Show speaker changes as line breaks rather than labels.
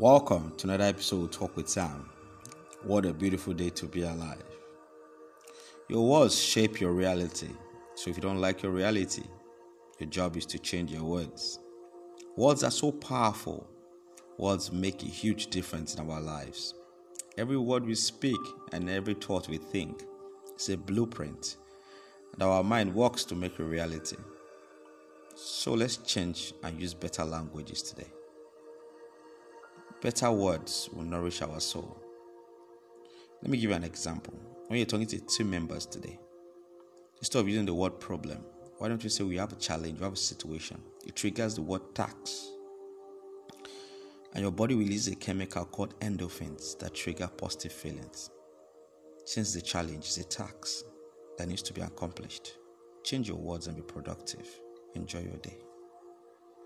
Welcome to another episode of Talk with Sam. What a beautiful day to be alive. Your words shape your reality. So if you don't like your reality, your job is to change your words. Words are so powerful. Words make a huge difference in our lives. Every word we speak and every thought we think is a blueprint, and our mind works to make a reality. So let's change and use better languages today. Better words will nourish our soul. Let me give you an example. When you're talking to team members today, instead of using the word problem, why don't you say we have a challenge, we have a situation? It triggers the word tax. And your body releases a chemical called endorphins that trigger positive feelings. Since the challenge is a tax that needs to be accomplished, change your words and be productive. Enjoy your day.